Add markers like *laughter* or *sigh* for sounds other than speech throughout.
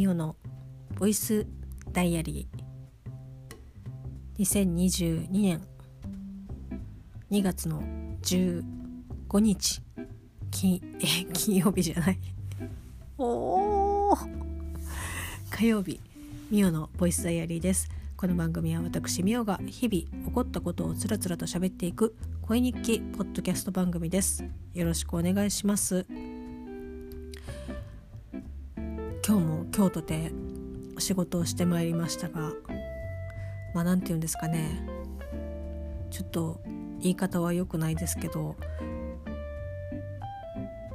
ミオのボイスダイアリー。2022年。2月の15日。金え金曜日じゃない。*laughs* おー。火曜日。ミオのボイスダイアリーです。この番組は私ミオが日々起こったことをつらつらと喋っていく恋日記ポッドキャスト番組です。よろしくお願いします。今日も京都でお仕事をしてまいりましたがまあ何て言うんですかね。ちょっと言い方は良くないですけど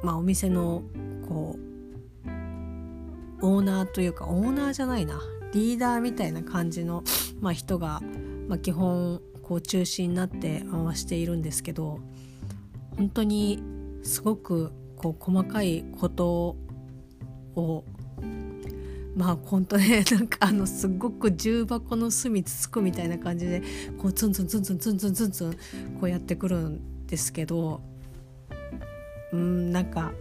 まあお店のこうオーナーというかオーナーじゃないな。リーダーみたいな感じの、まあ、人が、まあ、基本こう中心になって回しているんですけど本当にすごくこう細かいことをまあ本当ねなんかあのすごく重箱の隅つつくみたいな感じでこうツンツンツンツンツンツンツンツンこうやってくるんですけどうんなんか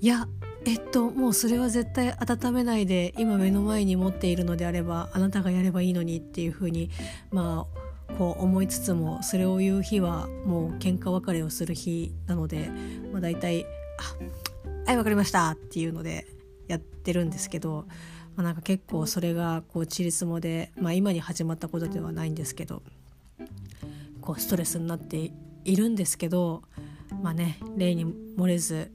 いやえっともうそれは絶対温めないで今目の前に持っているのであればあなたがやればいいのにっていうふうにまあこう思いつつもそれを言う日はもう喧嘩別れをする日なので、まあ、大体「あはい分かりました」っていうのでやってるんですけど、まあ、なんか結構それがこうちりつもで、まあ、今に始まったことではないんですけどこうストレスになっているんですけどまあね例に漏れず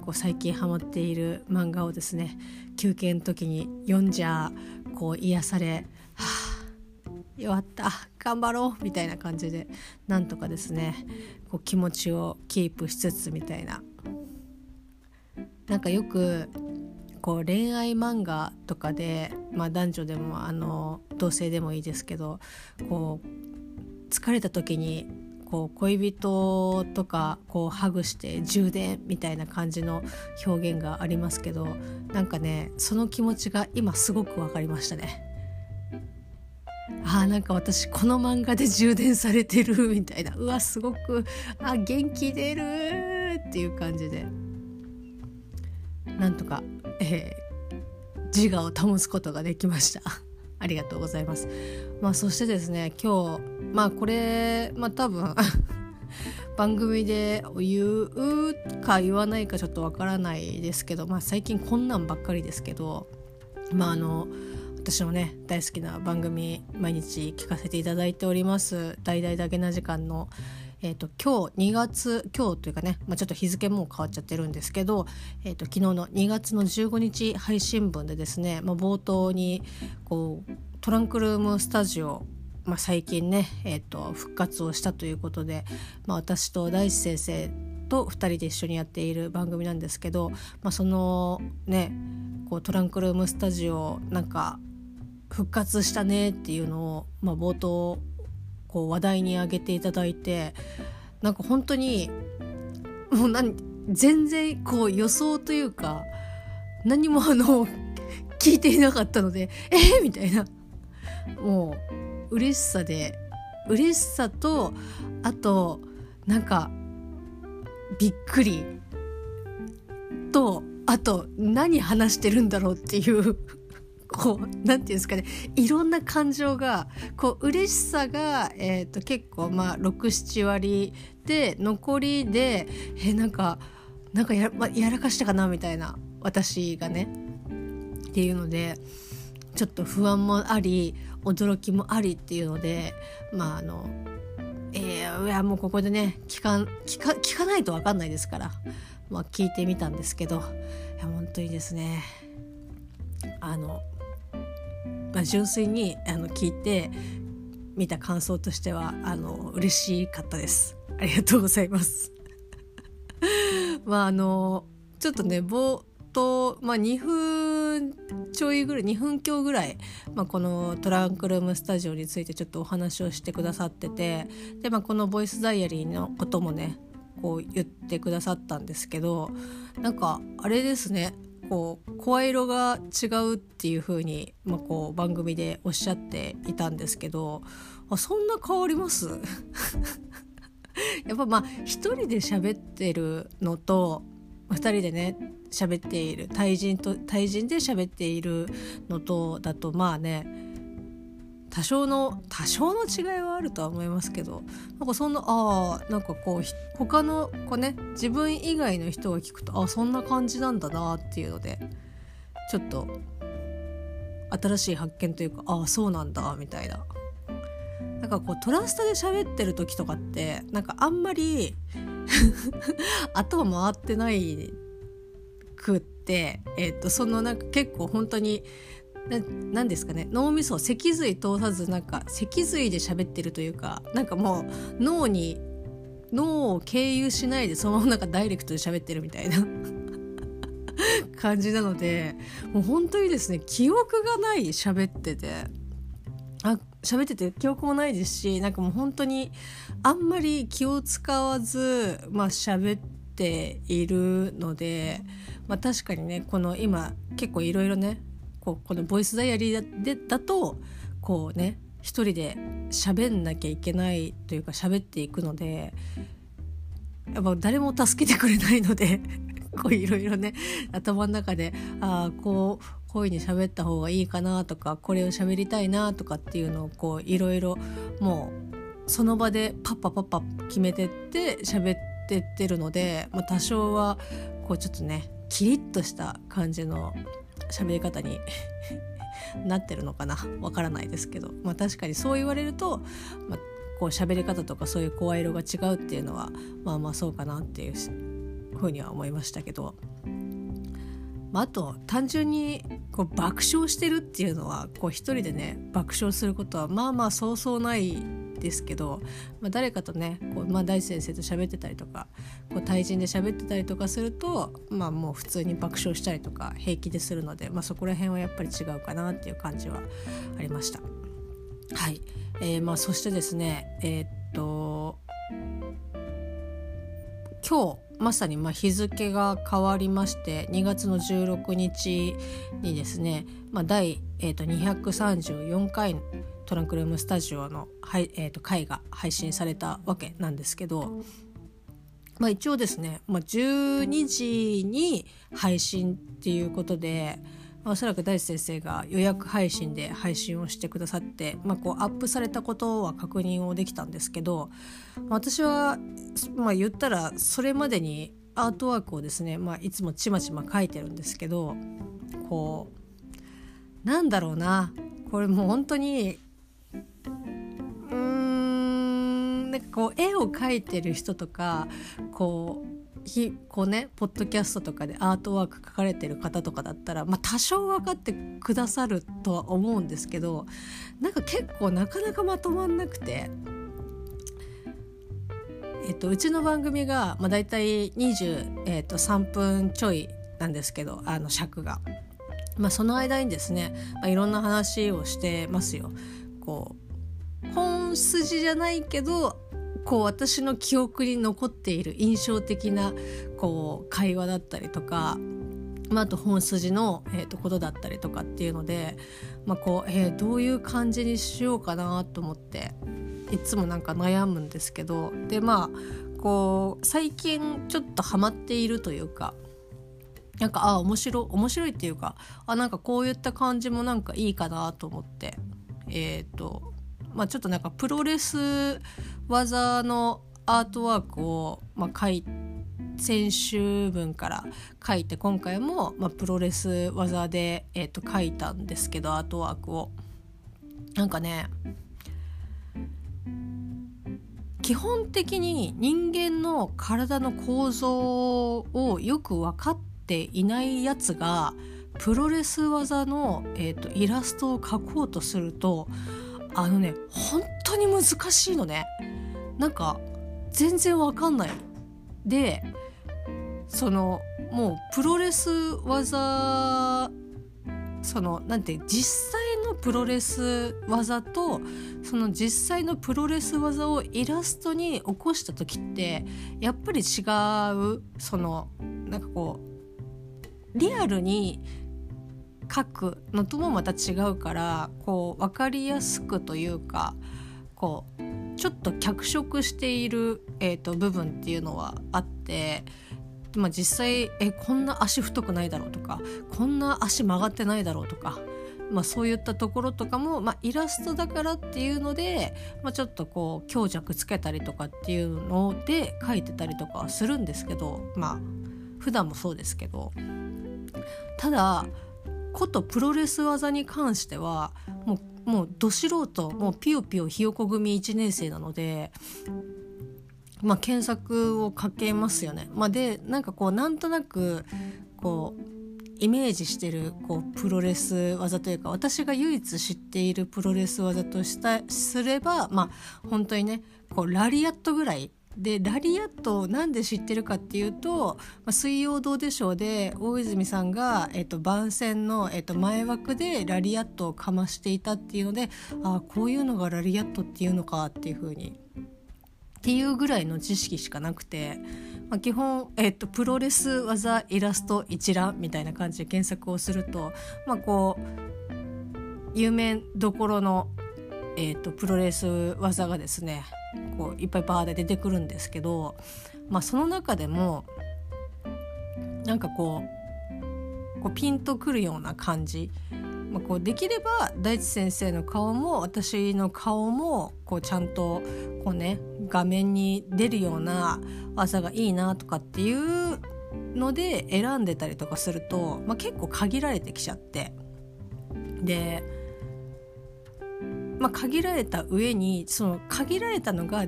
こう最近ハマっている漫画をですね休憩の時に読んじゃこう癒され「はあ弱った頑張ろう」みたいな感じでなんとかですねこう気持ちをキープしつつみたいな。なんかよくこう恋愛漫画とかで、まあ、男女でもあの同性でもいいですけどこう疲れた時にこう恋人とかこうハグして充電みたいな感じの表現がありますけどなんかねその気持ちが今すごく分かりましたね。あーなんか私この漫画で充電されてるみたいなうわすごくあ元気出るっていう感じでなんとかえー、自我を保つことができました。*laughs* ありがとうございます。まあそしてですね今日まあこれまあ多分 *laughs* 番組で言うか言わないかちょっとわからないですけど、まあ、最近こんなんばっかりですけどまああの私のね大好きな番組毎日聞かせていただいております「大々だけな時間の」えーと、今日2月今日というかね、まあ、ちょっと日付も変わっちゃってるんですけど、えーと、昨日の2月の15日配信分でですね、まあ、冒頭にこうトランクルームスタジオまあ、最近ね、えーと、復活をしたということで、まあ、私と大志先生と2人で一緒にやっている番組なんですけど、まあ、そのねこうトランクルームスタジオなんか復活したねっていうのを、まあ、冒頭こう話題に挙げていただいてなんか本当にもう何全然こう予想というか何もあの聞いていなかったのでえー、みたいな。もう嬉しさで嬉しさとあとなんかびっくりとあと何話してるんだろうっていうこう何て言うんですかね。いろんな感情がこう嬉しさが、えーと、結構まあ67割で残りでえなんかなんかや,、ま、やらかしたかなみたいな私がね。っていうのでちょっと不安もあり驚きもありっていうのでまああのえー、いやもうここでね聞か聞か聞かないと分かんないですから、まあ、聞いてみたんですけどいや本当にですねあのまあ、純粋にあの聞いて見た感想としてはあの嬉しかったです。ありがとうございます。*laughs* まああのちょっとね冒頭、まあ、2分ちょいぐらい2分強ぐらい、まあ、このトランクルームスタジオについてちょっとお話をしてくださっててで、まあ、このボイスダイアリーのこともねこう言ってくださったんですけどなんかあれですねこう声色が違うっていう風にまあ、こう番組でおっしゃっていたんですけどあそんな変わります？*laughs* やっぱまあ一人で喋ってるのと2人でね喋っている対人と対人で喋っているのとだとまあね多少の多少の違いはあるとは思いますけどなんかそんなあなんかこう他のこうね自分以外の人が聞くとあそんな感じなんだなっていうのでちょっと新しい発見というかああそうなんだみたいな。なんかこうトラストで喋ってる時とかってなんかあんまり *laughs* 頭回ってないくって、えー、とそのなんか結構本当に何ですかね。脳みそ脊髄通さずなんか脊髄で喋ってるというかなんかもう脳に脳を経由しないでそのままなんかダイレクトで喋ってるみたいな。*laughs* 感じなのでもう本当にですね記憶がない喋ってて。あ喋ってて記憶もないですしなんかもう本当にあんまり気を使わずまあ喋っているので、まあ、確かにねこの今結構いろいろねこうこのボイスダイアリーでだとこうね一人で喋んなきゃいけないというか喋っていくのでやっぱ誰も助けてくれないので *laughs* こういろいろね頭の中でああこうこういう風に喋った方がいいかなとかこれを喋りたいなとかっていうのをこういろいろもうその場でパッパパッパ決めてって喋ってってるので、まあ、多少はこうちょっとねキリッとした感じの喋り方に *laughs* なってるのかな？わからないですけど、まあ、確かにそう言われると、まあ、こう喋り方とかそういう声色が違うっていうのはまあまあそうかなっていうふうには思いましたけど、まあ、あと単純にこう爆笑してるっていうのはこう一人でね爆笑することはまあまあそうそうないですけど、まあ、誰かとねこう、まあ、大地先生と喋ってたりとかこう対人で喋ってたりとかすると、まあ、もう普通に爆笑したりとか平気でするので、まあ、そこら辺はやっぱり違うかなっていう感じはありました。はい、えー、まあそしてですねえー、っと今日まさにま日付が変わりまして2月の16日にですね、まあ、第、えー、と234回トランクルームスタジオの、はいえー、と回が配信されたわけなんですけど、まあ、一応ですね、まあ、12時に配信っていうことで。おそらく大地先生が予約配信で配信をしてくださって、まあ、こうアップされたことは確認をできたんですけど私は、まあ、言ったらそれまでにアートワークをですね、まあ、いつもちまちま書いてるんですけどこうなんだろうなこれもう本当になんかこう絵を描いてる人とかこうひこうねポッドキャストとかでアートワーク書かれてる方とかだったら、まあ、多少分かってくださるとは思うんですけどなんか結構なかなかまとまんなくて。えっと、うちの番組が、まあ、大体23、えっと、分ちょいなんですけどあの尺が。まあ、その間にですね、まあ、いろんな話をしてますよ。こう本筋じゃないけどこう私の記憶に残っている印象的なこう会話だったりとか、まあ、あと本筋の、えー、とことだったりとかっていうので、まあこうえー、どういう感じにしようかなと思っていつもなんか悩むんですけどでまあこう最近ちょっとハマっているというかなんかあ面白面白いっていうかあなんかこういった感じもなんかいいかなと思ってえっ、ー、とまあちょっとなんかプロレス技のアートワークを、まあ、書い先週分から書いて今回も、まあ、プロレス技で、えー、と書いたんですけどアートワークを。なんかね基本的に人間の体の構造をよく分かっていないやつがプロレス技の、えーとイラストを描こうとするとあのね本当に難しいのねなんか全然わかんない。でそのもうプロレス技そのなんて実際のプロレス技とその実際のプロレス技をイラストに起こした時ってやっぱり違うそのなんかこうリアルに書くのともまた違うからこう分かりやすくというかこうちょっと脚色している、えーと、部分っていうのはあってまあ、実際えこんな足太くないだろうとかこんな足曲がってないだろうとか、まあ、そういったところとかも、まあ、イラストだからっていうので、まあ、ちょっとこう強弱つけたりとかっていうので描いてたりとかはするんですけどまあ普段もそうですけど。ただことプロレス技に関してはもうもうど素人もうピヨピヨひよこ組1年生なのでまあ、検索をかけますよね。まあ、でなんかこうなんとなくこうイメージしてるこうプロレス技というか私が唯一知っているプロレス技としたすればまあ本当にねこうラリアットぐらいでラリアットをなんで知ってるかっていうと「まあ、水曜どうでしょう」で大泉さんが、えっと、番宣の、えっと、前枠でラリアットをかましていたっていうのでああこういうのがラリアットっていうのかっていうふうに。っていうぐらいの知識しかなくて、まあ、基本、えっと、プロレス技イラスト一覧みたいな感じで検索をすると、まあ、こう有名どころの、えっと、プロレス技がですねこういっぱいバーで出てくるんですけど、まあ、その中でもなんかこうこうピンとくるような感じ。まあ、こうできれば大地先生の顔も私の顔もこうちゃんとこうね画面に出るような技がいいなとかっていうので選んでたりとかすると、まあ、結構限られてきちゃって。で、まあ、限られた上にその限られたのが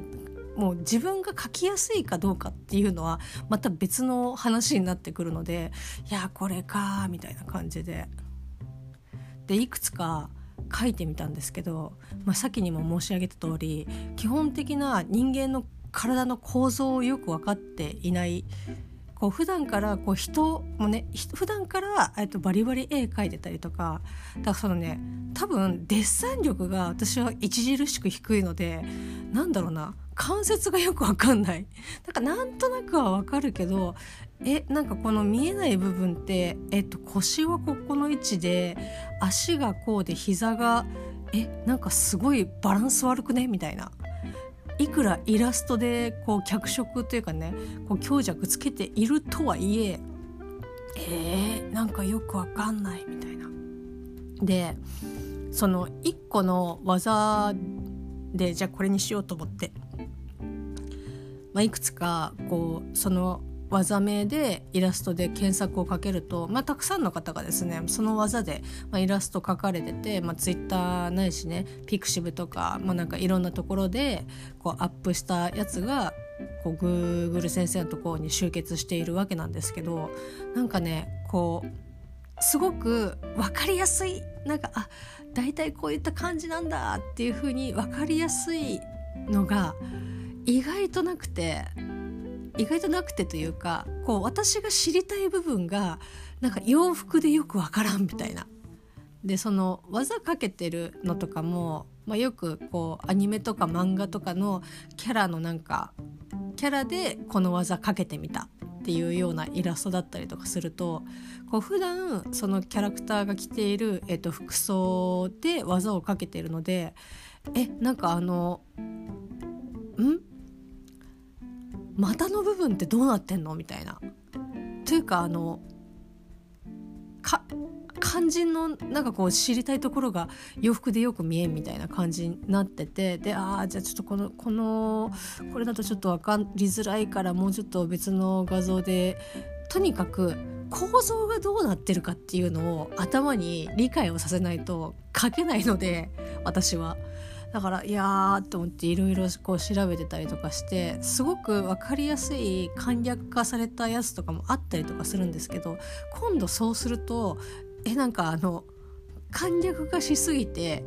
もう自分が書きやすいかどうかっていうのはまた別の話になってくるのでいやこれかみたいな感じで。でいくつか書いてみたんですけど、まあ、先にも申し上げた通り基本的な人間の体の構造をよく分かっていないこう普段からこう人もね普段からえっとバリバリ絵描いてたりとかだからそのね多分デッサン力が私は著しく低いのでなんだろうな関節がよくわかんない。だかなんとなくはわかるけどえなんかこの見えない部分ってえっと腰はここの位置で足がこうで膝がえなんかすごいバランス悪くね？みたいな。いくらイラストでこう脚色というかねこう強弱つけているとはいええー、なんかよくわかんないみたいな。でその1個の技でじゃあこれにしようと思って、まあ、いくつかこうその技名でイラストで検索をかけると、まあ、たくさんの方がですねその技で、まあ、イラスト描かれてて、まあ、Twitter ないしねピクシブとか,、まあ、なんかいろんなところでこうアップしたやつがこう Google 先生のところに集結しているわけなんですけどなんかねこうすごく分かりやすいなんかあ大体こういった感じなんだっていう風に分かりやすいのが意外となくて意外となくてというかこう私が知りたい部分がなんか洋服でよくわからんみたいな。でその技かけてるのとかも、まあ、よくこうアニメとか漫画とかのキャラのなんかキャラでこの技かけてみたっていうようなイラストだったりとかするとこう普段そのキャラクターが着ている、えっと、服装で技をかけているのでえなんかあのん？股の部分ってどうなってんの？みたいな。というかあのか肝心のなんかこう知りたいところが洋服でよく見えんみたいな感じになっててでああじゃあちょっとこのこのこれだとちょっと分かりづらいからもうちょっと別の画像でとにかく構造がどうなってるかっていうのを頭に理解をさせないと書けないので私は。だからいやーと思っていろいろこう調べてたりとかしてすごく分かりやすい簡略化されたやつとかもあったりとかするんですけど今度そうするとえなんかあの簡略化しすぎて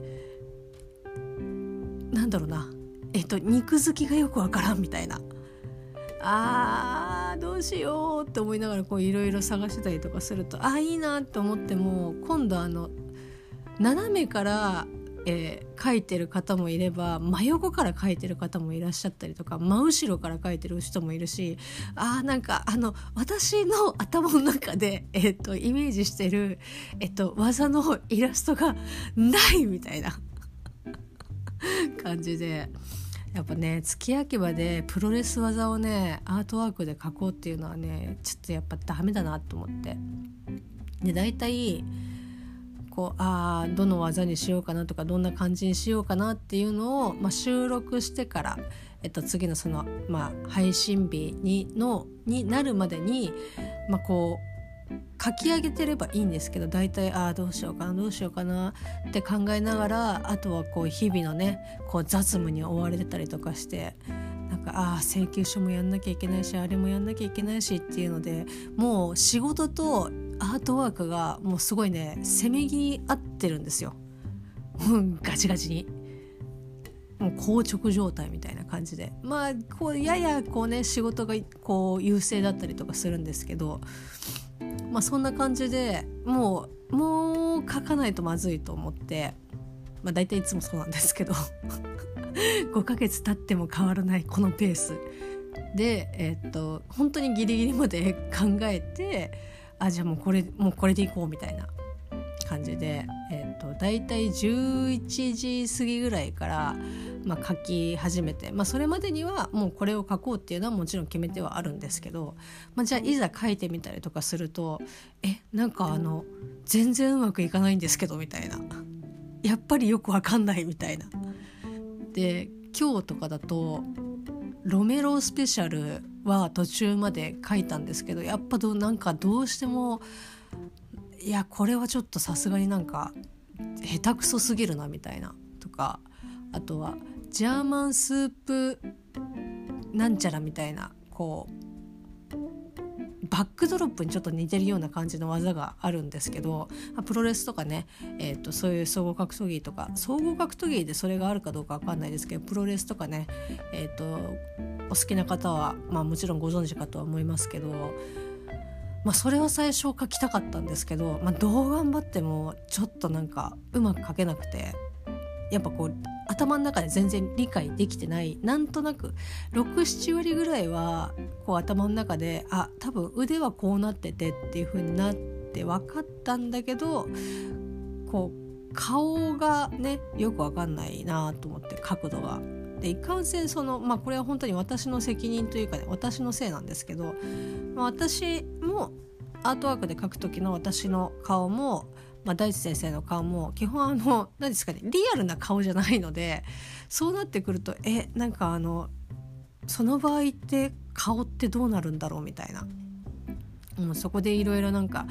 なんだろうな。えっと肉好きがよくわからんみたいな。あーどうしようって思いながらこういろいろ探してたりとかするとあいいなって思っても今度あの斜めからえー、書いてる方もいれば真横から書いてる方もいらっしゃったりとか真後ろから書いてる人もいるしあーなんかあの私の頭の中で、えーと、イメージしてる、えーと、技のイラストがないみたいな *laughs* 感じで。やっぱね月焼き場でプロレス技をねアートワークで描こうっていうのはねちょっとやっぱダメだなと思ってで大体こうあどの技にしようかなとかどんな感じにしようかなっていうのを、まあ、収録してから、えっと、次のその、まあ、配信日にのになるまでに、まあ、こう書き上げてればいいんですけど大体ああどうしようかなどうしようかなって考えながらあとはこう日々のねこう雑務に追われてたりとかしてなんかああ請求書もやんなきゃいけないしあれもやんなきゃいけないしっていうのでもう仕事とアートワークがもうすごいねせめぎ合ってるんですよ。ガチガチに。もう硬直状態みたいな感じで。まあこうややこうね仕事がこう優勢だったりとかするんですけどまあそんな感じでもうもう書かないとまずいと思ってまあ大体いつもそうなんですけど *laughs* 5ヶ月経っても変わらないこのペースでえー、っと本当にギリギリまで考えてあじゃあもうこれもうこれでいこうみたいな感じで、えーと、大体11時過ぎぐらいから、まあ、書き始めて、まあ、それまでにはもうこれを書こうっていうのはもちろん決めてはあるんですけど、まあ、じゃあいざ書いてみたりとかするとえなんかあの全然うまくいかないんですけどみたいなやっぱりよくわかんないみたいな。で今日とかだとロメロスペシャルは途中まで書いたんですけどやっぱどなんかどうしてもいやこれはちょっとさすがになんか下手くそすぎるなみたいなとかあとはジャーマンスープなんちゃらみたいなこうバックドロップにちょっと似てるような感じの技があるんですけどプロレスとかね、えーと、そういう総合格闘技とか総合格闘技でそれがあるかどうか分かんないですけどプロレスとかね、えーと、お好きな方は、まあ、もちろんご存知かとは思いますけど、まあ、それは最初書きたかったんですけど、まあ、どう頑張ってもちょっとなんかうまく書けなくてやっぱこう頭の中で全然理解できてないなんとなく67割ぐらいはこう頭の中であ多分腕はこうなっててっていう風になって分かったんだけどこう顔がねよく分かんないなと思って角度が。でいかんせんそのまあこれは本当に私の責任というかね私のせいなんですけど、まあ、私もアートワークで描く時の私の顔もまあ、大地先生の顔も基本あの何ですかねリアルな顔じゃないのでそうなってくるとえなんかあのその場合って顔ってどうなるんだろうみたいな、もうそこでいろいろなんか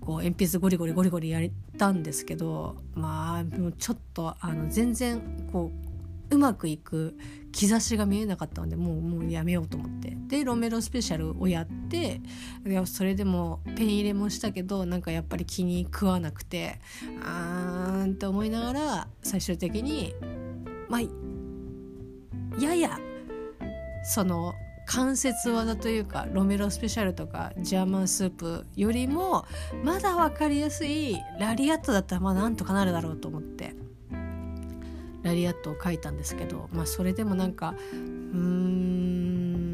こう鉛筆ゴリゴリゴリゴリやったんですけどまあもうちょっとあの全然こううまくいく兆しが見えなかったのでもうもうやめようと思って。でロメロスペシャルをやっていやそれでもペン入れもしたけどなんかやっぱり気に食わなくてあーんって思いながら最終的にまあややその関節技というかロメロスペシャルとかジャーマンスープよりもまだ分かりやすいラリアットだったらまあなんとかなるだろうと思って。ラリアットを書いたんですけど、まあ、それでもなんかうーん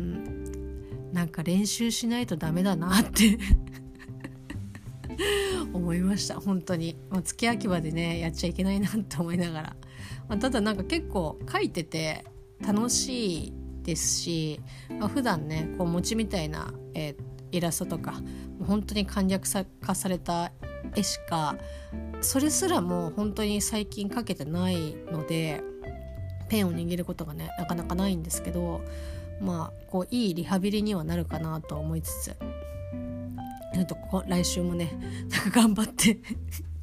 なんか練習しないとダメだなって *laughs* 思いました。本当に。もう月焼き場でねやっちゃいけないなって思いながら、まあ、ただなんか結構書いてて楽しいですし、まあ、普段ねこう餅みたいな、えー、イラストとか本当に簡略化された絵しかそれすらも本当に最近かけてないのでペンを握ることがねなかなかないんですけどまあこういいリハビリにはなるかなと思いつつちょっと来週もねなんか頑張って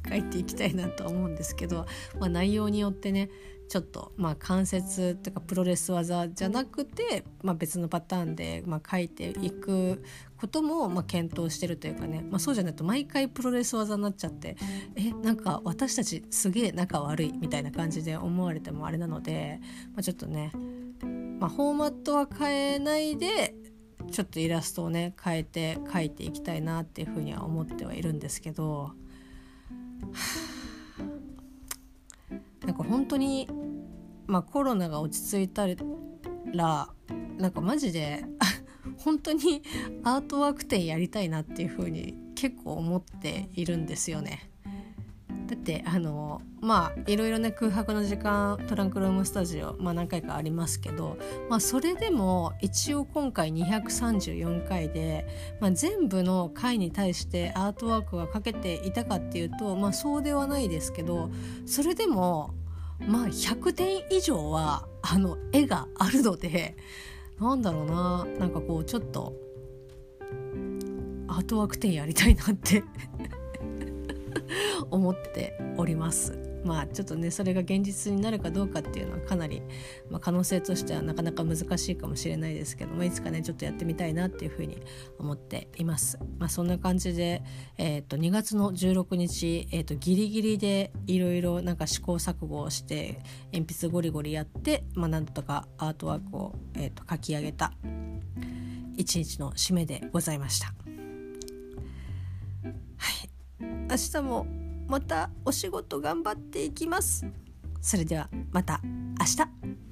書いていきたいなと思うんですけど、まあ、内容によってねちょっとまあ関節っていうかプロレス技じゃなくて、まあ、別のパターンでまあ書いていくこともまあ検討してるというかね、まあ、そうじゃないと毎回プロレス技になっちゃってえなんか私たちすげえ仲悪いみたいな感じで思われてもあれなので、まあ、ちょっとね、まあ、フォーマットは変えないでちょっとイラストをね変えて描いていきたいなっていうふうには思ってはいるんですけど。*sighs* なんか本当にまあコロナが落ち着いたらなんかマジで *laughs* 本当にアートワーク展やりたいなっていう風に結構思っているんですよね。だってあのまあいろいろね空白の時間トランクルームスタジオ、まあ、何回かありますけど、まあ、それでも一応今回234回で、まあ、全部の回に対してアートワークがかけていたかっていうと、まあ、そうではないですけどそれでもまあ100点以上はあの絵があるのでなんだろうななんかこうちょっとアートワーク展やりたいなって *laughs* 思っております。まあちょっとねそれが現実になるかどうかっていうのはかなり、まあ、可能性としてはなかなか難しいかもしれないですけど、まあ、いつかねちょっとやってみたいなっていうふうに思っています。まあ、そんな感じで、えー、と2月の16日、えー、とギリギリでいろいろなんか試行錯誤をして鉛筆ゴリゴリやって、まあ、なんとかアートワークを、えー、と書き上げた一日の締めでございました。明日もまたお仕事頑張っていきます。それではまた明日。